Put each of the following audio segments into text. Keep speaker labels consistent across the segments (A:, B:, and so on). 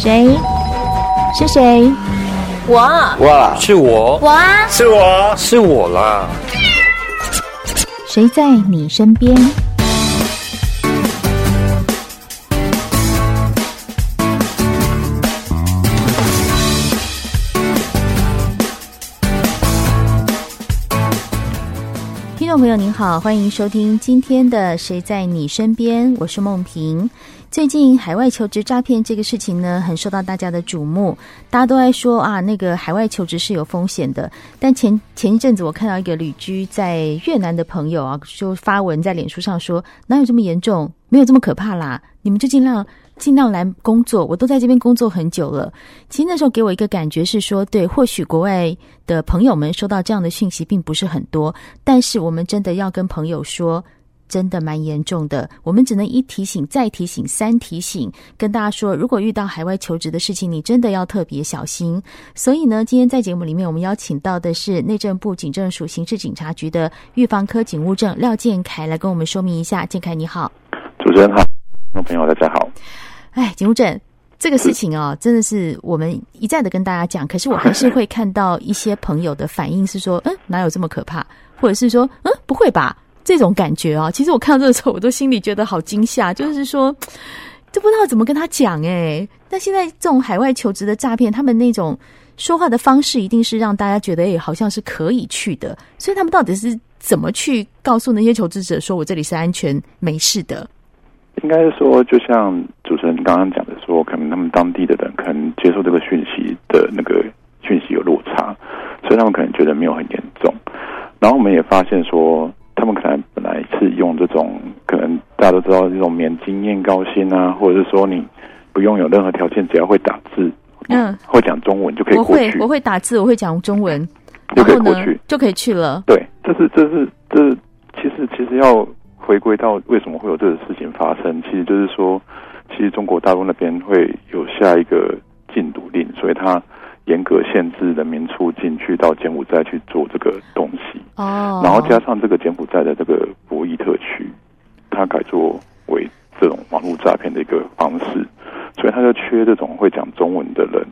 A: 谁？是谁？
B: 我。
C: 哇，是我。
B: 我啊，
C: 是我，是我啦。
A: 谁在你身边？听众朋友您好，欢迎收听今天的《谁在你身边》，我是梦萍。最近海外求职诈骗这个事情呢，很受到大家的瞩目。大家都在说啊，那个海外求职是有风险的。但前前一阵子，我看到一个旅居在越南的朋友啊，就发文在脸书上说：“哪有这么严重？没有这么可怕啦！你们就尽量尽量来工作。我都在这边工作很久了。”其实那时候给我一个感觉是说，对，或许国外的朋友们收到这样的讯息并不是很多，但是我们真的要跟朋友说。真的蛮严重的，我们只能一提醒再提醒三提醒，跟大家说，如果遇到海外求职的事情，你真的要特别小心。所以呢，今天在节目里面，我们邀请到的是内政部警政署刑事警察局的预防科警务证廖建凯来跟我们说明一下。建凯你好，
D: 主持人好，观众朋友大家好。
A: 哎，警务证这个事情啊、哦，真的是我们一再的跟大家讲，可是我还是 会看到一些朋友的反应是说，嗯，哪有这么可怕？或者是说，嗯，不会吧？这种感觉啊，其实我看到这个时候，我都心里觉得好惊吓，就是说，都不知道怎么跟他讲哎。但现在这种海外求职的诈骗，他们那种说话的方式，一定是让大家觉得哎，好像是可以去的。所以他们到底是怎么去告诉那些求职者，说我这里是安全没事的？
D: 应该是说，就像主持人刚刚讲的说，可能他们当地的人可能接受这个讯息的那个讯息有落差，所以他们可能觉得没有很严重。然后我们也发现说。他们可能本来是用这种，可能大家都知道这种免经验高薪啊，或者是说你不用有任何条件，只要会打字，嗯，会讲中文就可以过去。
A: 我会，我会打字，我会讲中文，
D: 就可以过去，
A: 就可以去了。
D: 对，这是这是这是，其实其实要回归到为什么会有这个事情发生，其实就是说，其实中国大陆那边会有下一个禁毒令，所以他。严格限制人民出境去到柬埔寨去做这个东西哦，然后加上这个柬埔寨的这个博弈特区，他改作为这种网络诈骗的一个方式，所以他就缺这种会讲中文的人，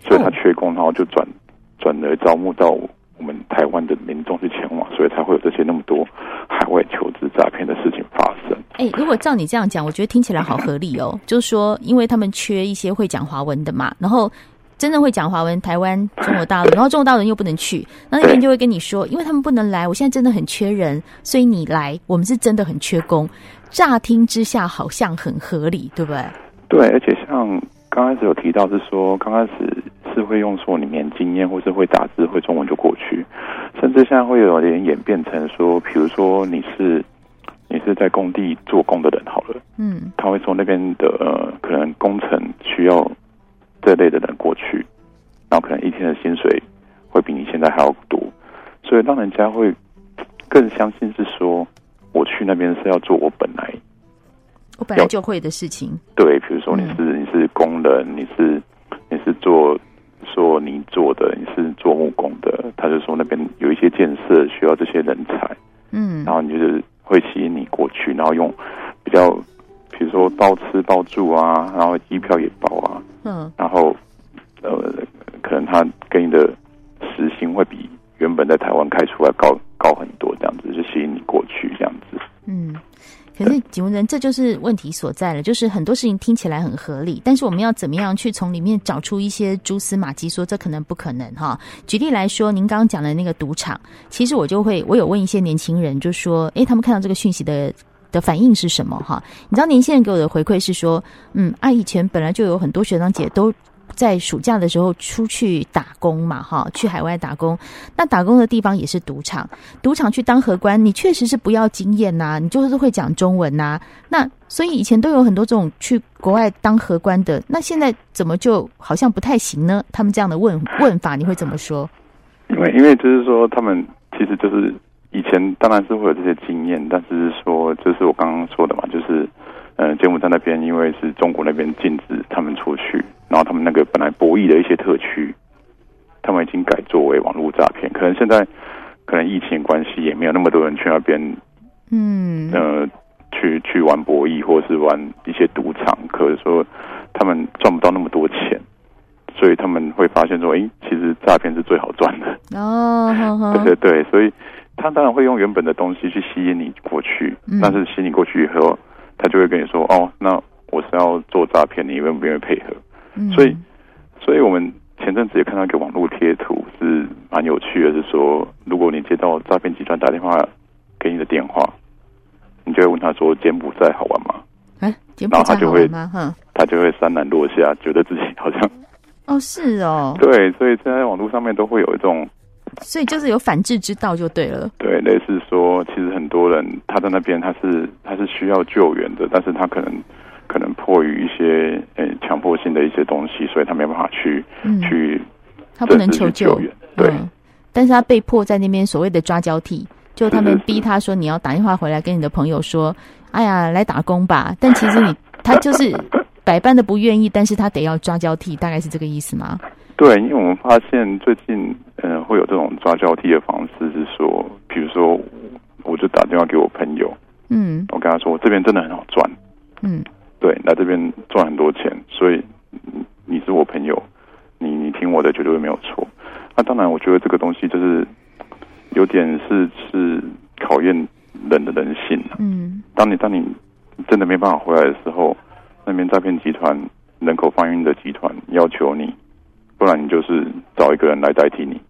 D: 所以他缺工，然后就转转而招募到我们台湾的民众去前往，所以才会有这些那么多海外求职诈骗的事情发生。
A: 哎，如果照你这样讲，我觉得听起来好合理哦，就是说，因为他们缺一些会讲华文的嘛，然后。真正会讲华文，台湾、中国大陆，然后中国大陆人又不能去，那那边就会跟你说，因为他们不能来，我现在真的很缺人，所以你来，我们是真的很缺工。乍听之下好像很合理，对不对？
D: 对，而且像刚开始有提到是说，刚开始是会用说里面经验，或是会打字、会中文就过去，甚至现在会有点演变成说，比如说你是你是在工地做工的人好了，嗯，他会说那边的呃，可能工程需要。这类的人过去，然后可能一天的薪水会比你现在还要多，所以让人家会更相信是说，我去那边是要做我本来
A: 我本来就会的事情。
D: 对，比如说你是、嗯、你是工人，你是你是做说泥做的，你是做木工的，他就说那边有一些建设需要这些人才，嗯，然后你就是会吸引你过去，然后用比较。比如说包吃包住啊，然后机票也包啊，嗯，然后呃，可能他给你的时薪会比原本在台湾开出来高高很多，这样子就吸引你过去这样子。
A: 嗯，可是景文人这就是问题所在了，就是很多事情听起来很合理，但是我们要怎么样去从里面找出一些蛛丝马迹，说这可能不可能哈？举例来说，您刚刚讲的那个赌场，其实我就会我有问一些年轻人，就说，哎，他们看到这个讯息的。的反应是什么？哈，你知道年轻人给我的回馈是说，嗯，啊，以前本来就有很多学长姐都在暑假的时候出去打工嘛，哈，去海外打工。那打工的地方也是赌场，赌场去当荷官，你确实是不要经验呐，你就是会讲中文呐。那所以以前都有很多这种去国外当荷官的，那现在怎么就好像不太行呢？他们这样的问问法，你会怎么说？
D: 因为因为就是说，他们其实就是。以前当然是会有这些经验，但是说就是我刚刚说的嘛，就是，嗯、呃，柬埔寨那边因为是中国那边禁止他们出去，然后他们那个本来博弈的一些特区，他们已经改作为网络诈骗。可能现在可能疫情关系也没有那么多人去那边，嗯，呃，去去玩博弈或是玩一些赌场，可是说他们赚不到那么多钱，所以他们会发现说，哎，其实诈骗是最好赚的。
A: 哦，
D: 对对对，所以他当然会用原本的东西去吸引你过去，嗯、但是吸引你过去以后，他就会跟你说，哦，那我是要做诈骗，你愿不愿意配合？嗯、所以，所以我们前阵子也看到一个网络贴图，是蛮有趣的，是说，如果你接到诈骗集团打电话给你的电话，你就会问他说，柬埔寨好玩吗？
A: 哎，柬埔寨好玩吗？哼，
D: 他就会潸然落下，觉得自己好像。
A: 哦，是哦，
D: 对，所以现在网络上面都会有一种，
A: 所以就是有反制之道就对了。
D: 对，类似说，其实很多人他在那边他是他是需要救援的，但是他可能可能迫于一些呃强迫性的一些东西，所以他没办法去、嗯、去，
A: 他不能求救
D: 援，对、
A: 嗯，但是他被迫在那边所谓的抓交替，就他们逼他说你要打电话回来跟你的朋友说，哎呀，来打工吧，但其实你他就是。百般的不愿意，但是他得要抓交替，大概是这个意思吗？
D: 对，因为我们发现最近，嗯、呃，会有这种抓交替的方式，是说，比如说，我就打电话给我朋友，嗯，我跟他说，我这边真的很好赚，嗯，对，来这边赚很多钱，所以你是我朋友，你你听我的绝对没有错。那当然，我觉得这个东西就是有点是是考验人的人性，嗯，当你当你真的没办法回来的时候。那边诈骗集团、人口贩运的集团要求你，不然你就是找一个人来代替你，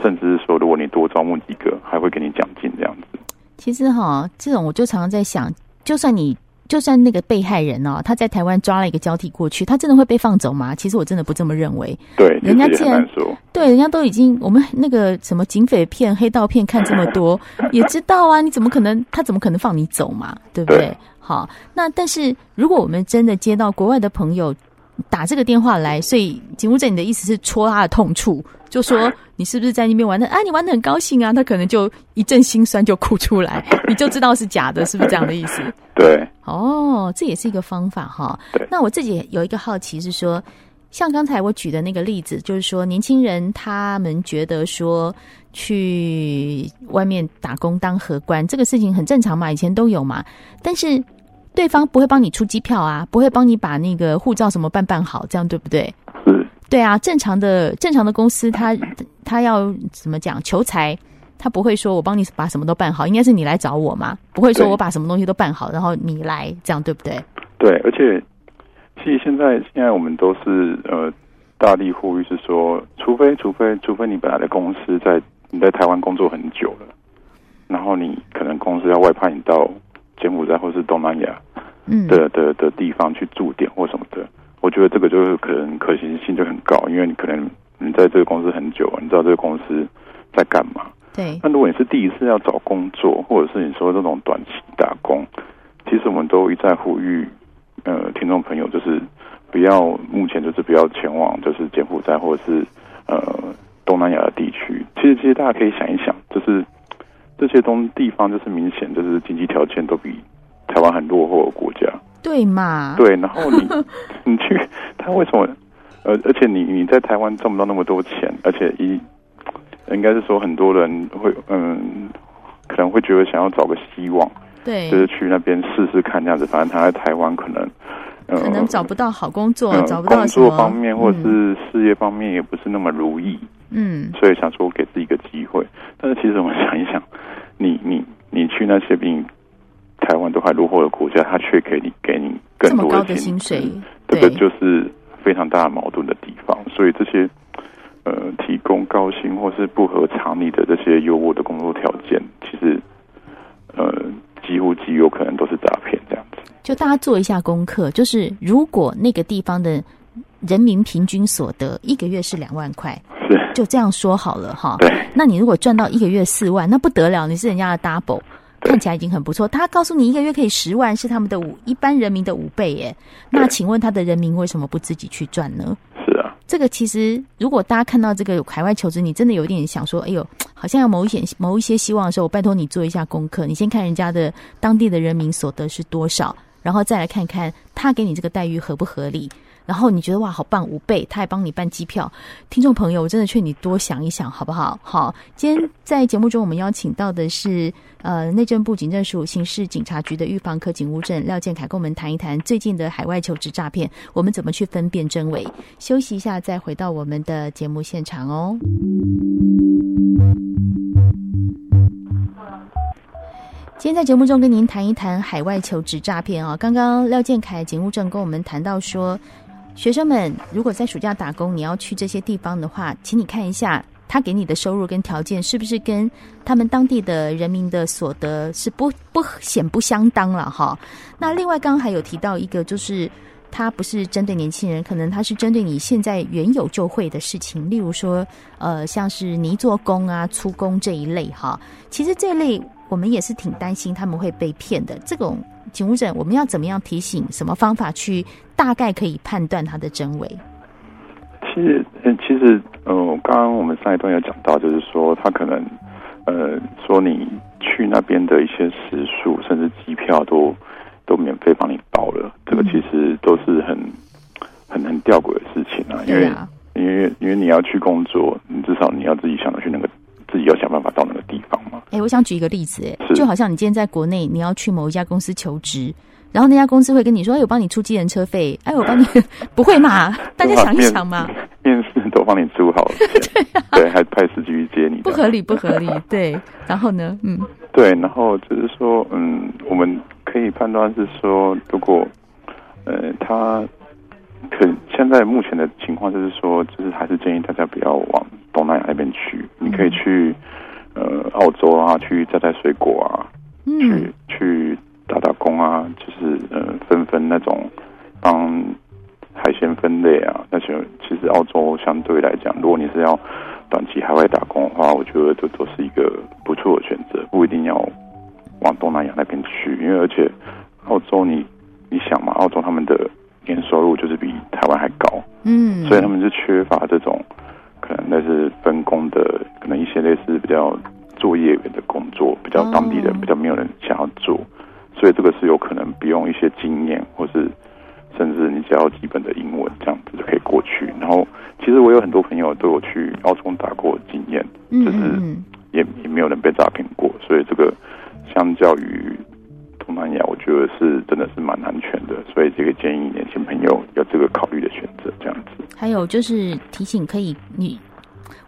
D: 甚至是说，如果你多招募几个，还会给你奖金这样子。
A: 其实哈，这种我就常常在想，就算你就算那个被害人哦，他在台湾抓了一个交替过去，他真的会被放走吗？其实我真的不这么认为。
D: 对，
A: 人家既然对，人家都已经我们那个什么警匪片、黑道片看这么多，也知道啊，你怎么可能他怎么可能放你走嘛？对不对？对好，那但是如果我们真的接到国外的朋友打这个电话来，所以警务证，你的意思是戳他的痛处，就说你是不是在那边玩的？啊，你玩的很高兴啊，他可能就一阵心酸就哭出来，你就知道是假的，是不是这样的意思？
D: 对，
A: 哦，这也是一个方法哈。对，那我自己有一个好奇是说，像刚才我举的那个例子，就是说年轻人他们觉得说。去外面打工当荷官，这个事情很正常嘛，以前都有嘛。但是对方不会帮你出机票啊，不会帮你把那个护照什么办办好，这样对不对？
D: 是。
A: 对啊，正常的正常的公司他，他他要怎么讲求财，他不会说我帮你把什么都办好，应该是你来找我嘛，不会说我把什么东西都办好，然后你来这样对不对？
D: 对，而且其实现在现在我们都是呃大力呼吁是说，除非除非除非你本来的公司在。你在台湾工作很久了，然后你可能公司要外派你到柬埔寨或是东南亚的的的地方去驻点或什么的，我觉得这个就是可能可行性就很高，因为你可能你在这个公司很久，你知道这个公司在干嘛。
A: 对。
D: 那如果你是第一次要找工作，或者是你说这种短期打工，其实我们都一再呼吁，呃，听众朋友就是不要目前就是不要前往就是柬埔寨或者是呃。东南亚的地区，其实其实大家可以想一想，就是这些东地方，就是明显就是经济条件都比台湾很落后的国家，
A: 对嘛？
D: 对，然后你 你去他为什么？而而且你你在台湾赚不到那么多钱，而且一应该是说很多人会嗯，可能会觉得想要找个希望，
A: 对，
D: 就是去那边试试看这样子。反正他在台湾可能。
A: 可能找不到好工作，
D: 嗯、
A: 找不到
D: 工作方面或者是事业方面也不是那么如意，
A: 嗯，
D: 所以想说给自己一个机会。但是其实我们想一想，你你你去那些比台湾都还落后的国家，他却给你给你更多的，
A: 的薪水，
D: 这个就是非常大的矛盾的地方。所以这些呃提供高薪或是不合常理的这些优渥的工作条件，其实呃几乎极有可能都是诈骗这样子。
A: 就大家做一下功课，就是如果那个地方的人民平均所得一个月是两万块，
D: 是
A: 就这样说好了哈。
D: 对，
A: 那你如果赚到一个月四万，那不得了，你是人家的 double，看起来已经很不错。他告诉你一个月可以十万，是他们的五一般人民的五倍耶。那请问他的人民为什么不自己去赚呢？
D: 是啊，
A: 这个其实如果大家看到这个海外求职，你真的有点想说，哎呦，好像有某一些某一些希望的时候，我拜托你做一下功课，你先看人家的当地的人民所得是多少。然后再来看看他给你这个待遇合不合理？然后你觉得哇好棒五倍，他还帮你办机票。听众朋友，我真的劝你多想一想，好不好？好，今天在节目中我们邀请到的是呃内政部警政署刑事警察局的预防科警务证廖建凯，跟我们谈一谈最近的海外求职诈骗，我们怎么去分辨真伪？休息一下，再回到我们的节目现场哦。今天在节目中跟您谈一谈海外求职诈骗啊。刚刚廖建凯警务证跟我们谈到说，学生们如果在暑假打工，你要去这些地方的话，请你看一下他给你的收入跟条件是不是跟他们当地的人民的所得是不 不显不相当了哈。那另外刚刚还有提到一个，就是他不是针对年轻人，可能他是针对你现在原有就会的事情，例如说呃像是泥作工啊、粗工这一类哈。其实这类。我们也是挺担心他们会被骗的。这种警务证，我们要怎么样提醒？什么方法去大概可以判断它的真伪？
D: 其实，其实，呃，刚刚我们上一段有讲到，就是说他可能，呃，说你去那边的一些食宿，甚至机票都都免费帮你包了。这个其实都是很很很吊诡的事情啊，因为、啊、因为因为你要去工作，你至少你要自己想着去那个。自己要想办法到
A: 哎，我想举一个例子，哎，就好像你今天在国内，你要去某一家公司求职，然后那家公司会跟你说：“哎，我帮你出机人车费。”哎，我帮你，不会嘛？大家想一想嘛。
D: 面试都帮你租好了，对，啊、对，还派司机去接你，
A: 不合理，不合理。对，然后呢？嗯，
D: 对，然后就是说，嗯，我们可以判断是说，如果呃，他可现在目前的情况就是说，就是还是建议大家不要往。东南亚那边去，你可以去呃澳洲啊，去摘摘水果啊，嗯、去去打打工啊，就是呃分分那种帮海鲜分类啊。那些其实澳洲相对来讲，如果你是要短期海外打工的话，我觉得这都是一个不错的选去澳洲打过经验，就是也也没有人被诈骗过，所以这个相较于。东南亚，我觉得是真的是蛮安全的，所以这个建议年轻朋友有这个考虑的选择，这样子。
A: 还有就是提醒，可以你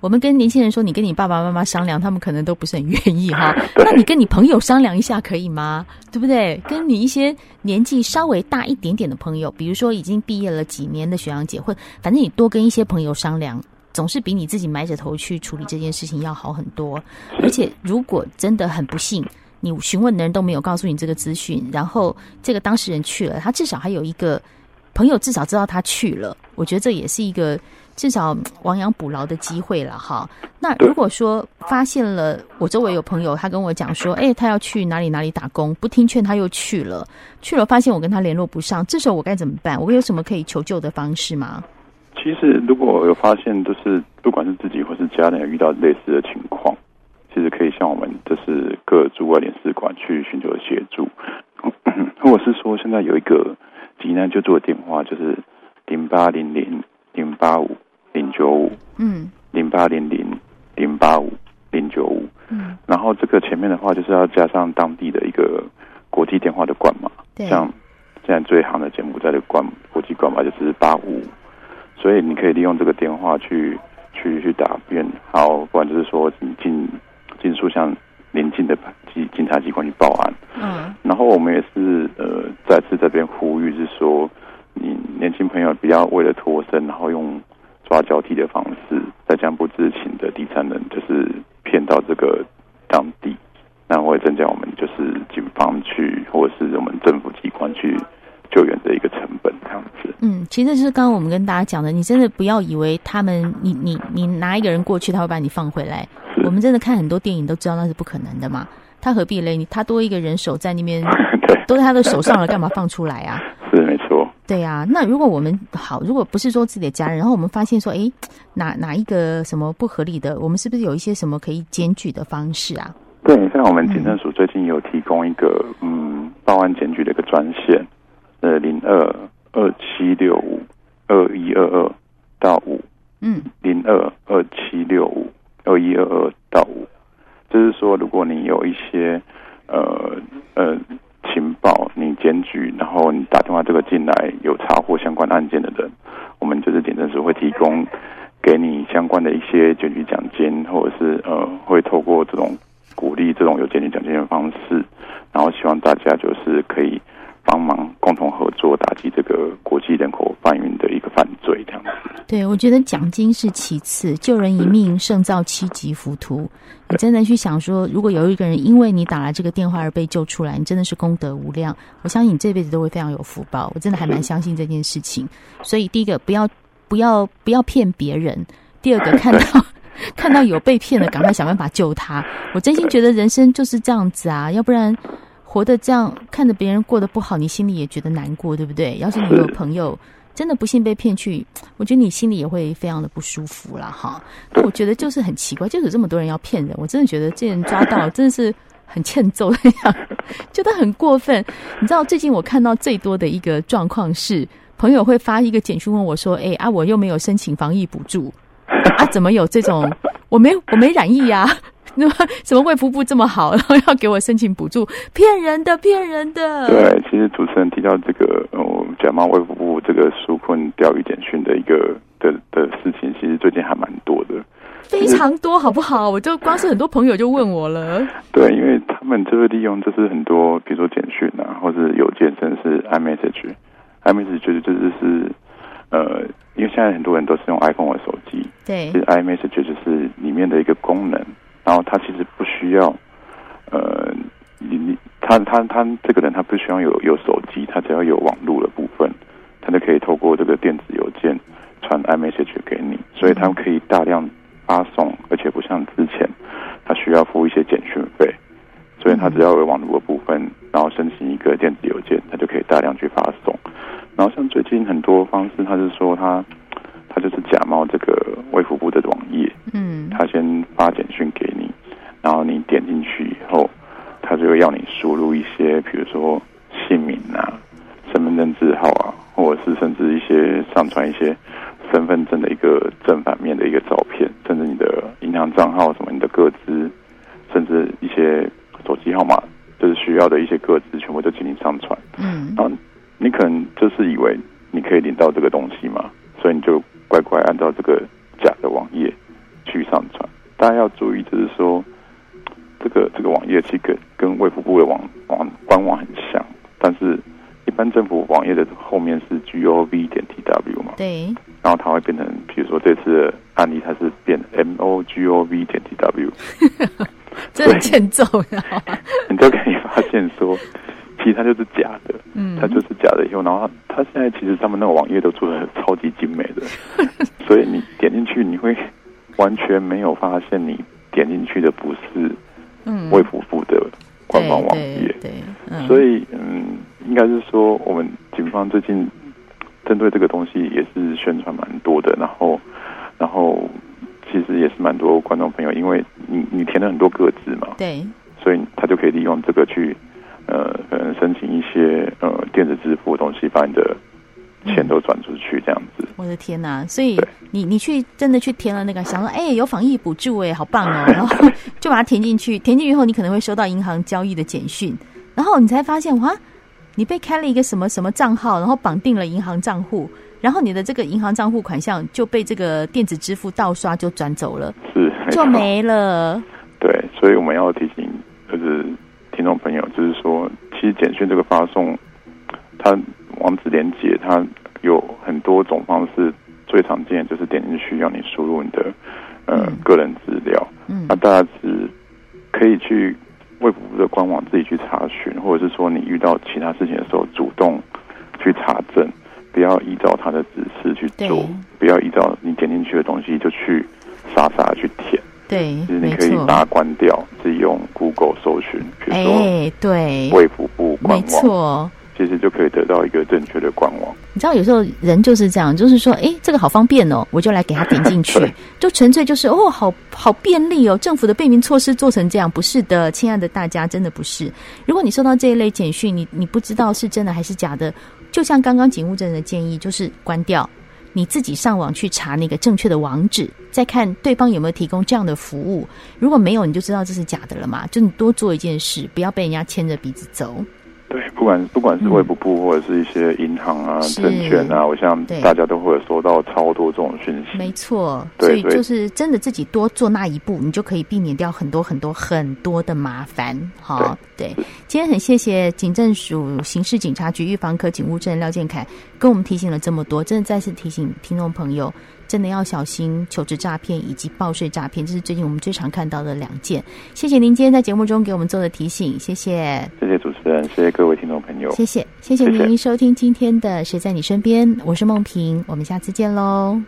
A: 我们跟年轻人说，你跟你爸爸妈妈商量，他们可能都不是很愿意哈。那你跟你朋友商量一下可以吗？对不对？跟你一些年纪稍微大一点点的朋友，比如说已经毕业了几年的学长姐，或反正你多跟一些朋友商量，总是比你自己埋着头去处理这件事情要好很多。而且如果真的很不幸。你询问的人都没有告诉你这个资讯，然后这个当事人去了，他至少还有一个朋友，至少知道他去了。我觉得这也是一个至少亡羊补牢的机会了哈。那如果说发现了，我周围有朋友，他跟我讲说，哎，他要去哪里哪里打工，不听劝他又去了，去了发现我跟他联络不上，这时候我该怎么办？我有什么可以求救的方式吗？
D: 其实如果有发现，就是不管是自己或是家人有遇到类似的情况。其实可以向我们就是各驻外领事馆去寻求协助，或者是说现在有一个急难救助的电话，就是零八零零零八五零九五，嗯，零八零零零八五零九五，嗯，然后这个前面的话就是要加上当地的一个国际电话的冠码，像现在最行的柬埔寨的冠国际冠码就是八五，所以你可以利用这个电话去去去答辩，好，不然就是说你进。进速向邻近的机警察机关去报案。嗯，然后我们也是呃再次这边呼吁，是说你年轻朋友不要为了脱身，然后用抓交替的方式，再将不知情的第三人就是骗到这个当地，那会增加我们就是警方去或者是我们政府机关去救援的一个成本，这样子。
A: 嗯，其实就是刚刚我们跟大家讲的，你真的不要以为他们，你你你拿一个人过去，他会把你放回来。我们真的看很多电影都知道那是不可能的嘛，他何必嘞？你他多一个人手在那边，都在他的手上了，干嘛放出来啊？
D: 是没错。
A: 对呀、啊，那如果我们好，如果不是说自己的家人，然后我们发现说，哎，哪哪一个什么不合理的，我们是不是有一些什么可以检举的方式啊？
D: 对，像我们警政署最近有提供一个嗯报案检举的一个专线，呃零二二七六五二一二二到五。嗯。零二二七六五二一二二到五。就是说如果你有一些呃呃情报你检举然后你打电话这个进来有查获相关案件的人
A: 对，我觉得奖金是其次，救人一命胜造七级浮屠。你真的去想说，如果有一个人因为你打了这个电话而被救出来，你真的是功德无量。我相信你这辈子都会非常有福报。我真的还蛮相信这件事情。所以第一个，不要不要不要骗别人；第二个，看到 看到有被骗的，赶快想办法救他。我真心觉得人生就是这样子啊，要不然。活得这样，看着别人过得不好，你心里也觉得难过，对不对？要是你有朋友真的不幸被骗去，我觉得你心里也会非常的不舒服啦。哈。我觉得就是很奇怪，就是有这么多人要骗人，我真的觉得这人抓到真的是很欠揍的样，觉得很过分。你知道最近我看到最多的一个状况是，朋友会发一个简讯问我说：“哎啊，我又没有申请防疫补助啊，怎么有这种？我没我没染疫呀、啊。” 那么，什么卫福部这么好，然后要给我申请补助？骗人的，骗人的。
D: 对，其实主持人提到这个，哦，假冒卫福部这个纾困钓鱼简讯的一个的的事情，其实最近还蛮多的，
A: 非常多，好不好？我就光是很多朋友就问我了。
D: 对，因为他们就是利用，就是很多，比如说简讯啊，或者邮件，甚至是 iMessage，iMessage 就是就是呃，因为现在很多人都是用 iPhone 的手机，
A: 对，
D: 其实 iMessage 就是里面的一个功能。然后他其实不需要，呃，你你他他他这个人他不需要有有手机，他只要有网络的部分，他就可以透过这个电子邮件传 iMessage 给你，所以他们可以大量发送，而且不像之前他需要付一些简讯费，所以他只要有网络的部分，然后申请一个电子邮件，他就可以大量去发送。然后像最近很多方式，他是说他。他就是假冒这个卫福部的网页，嗯，他先发简讯给你，然后你点进去以后，他就会要你输入一些，比如说姓名啊、身份证字号啊，或者是甚至一些上传一些身份证的一个正反面的一个照片，甚至你的银行账号什么、你的个资，甚至一些手机号码，就是需要的一些个资，全部都请你上传，嗯，然后你可能就是以为你可以领到这个东西嘛，所以你就。乖乖按照这个假的网页去上传，大家要注意，就是说，页其实跟跟卫福部的网网官网很像，但是一般政府网页的后面是 gov 点 tw 嘛，
A: 对，
D: 然后它会变成，比如说这次的案例，它是变 mogov 点 tw，
A: 这很欠揍，
D: 你就可以发现说。其实它就是假的，嗯，它就是假的。以后，然后它现在其实他们那个网页都做的超级精美的，所以你点进去，你会完全没有发现你点进去的不是网页。对，对，嗯，所以嗯，应该是说我们警方最近针对这个东西也是宣传蛮多的，然后然后其实也是蛮多观众朋友，因为你你填了很多个字嘛，
A: 对，
D: 所以他就可以利用这个去。呃，可能申请一些呃电子支付的东西，把你的钱都转出去，这样子。
A: 我的天哪！所以你你去真的去填了那个，想说哎、欸，有防疫补助哎，好棒哦，然后就把它填进去。填进去以后，你可能会收到银行交易的简讯，然后你才发现哇，你被开了一个什么什么账号，然后绑定了银行账户，然后你的这个银行账户款项就被这个电子支付盗刷就转走了，
D: 是
A: 就没了。
D: 对，所以我们要提醒就是。听众朋友，就是说，其实简讯这个发送，它网址连接，它有很多种方式，最常见就是点进去要你输入你的呃、嗯、个人资料。嗯，那大家是可以去卫福部的官网自己去查询，或者是说你遇到其他事情的时候，主动去查证，不要依照他的指示去做，不要依照你点进去的东西就去傻傻的去填。
A: 对，
D: 就是你可以把它关掉，自己用 Google 搜寻，比如说对。卫福部官网，没错，其实就可以得到一个正确的官网。
A: 你知道，有时候人就是这样，就是说，哎，这个好方便哦，我就来给他点进去，就纯粹就是哦，好好便利哦。政府的便民措施做成这样，不是的，亲爱的大家，真的不是。如果你收到这一类简讯，你你不知道是真的还是假的，就像刚刚警务证人的建议，就是关掉。你自己上网去查那个正确的网址，再看对方有没有提供这样的服务。如果没有，你就知道这是假的了嘛。就你多做一件事，不要被人家牵着鼻子走。
D: 对，不管不管是卫部部或者是一些银行啊、
A: 是。
D: 证券啊，我想大家都会有收到超多这种讯息。
A: 没错，
D: 对
A: 所以就是真的自己多做那一步，你就可以避免掉很多很多很多的麻烦。好，对，对，今天很谢谢警政署刑事警察局预防科警务证廖建凯跟我们提醒了这么多，真的再次提醒听众朋友。真的要小心求职诈骗以及报税诈骗，这是最近我们最常看到的两件。谢谢您今天在节目中给我们做的提醒，谢谢。
D: 谢谢主持人，谢谢各位听众朋友，
A: 谢谢，谢谢您收听今天的《谁在你身边》，我是梦萍，我们下次见喽。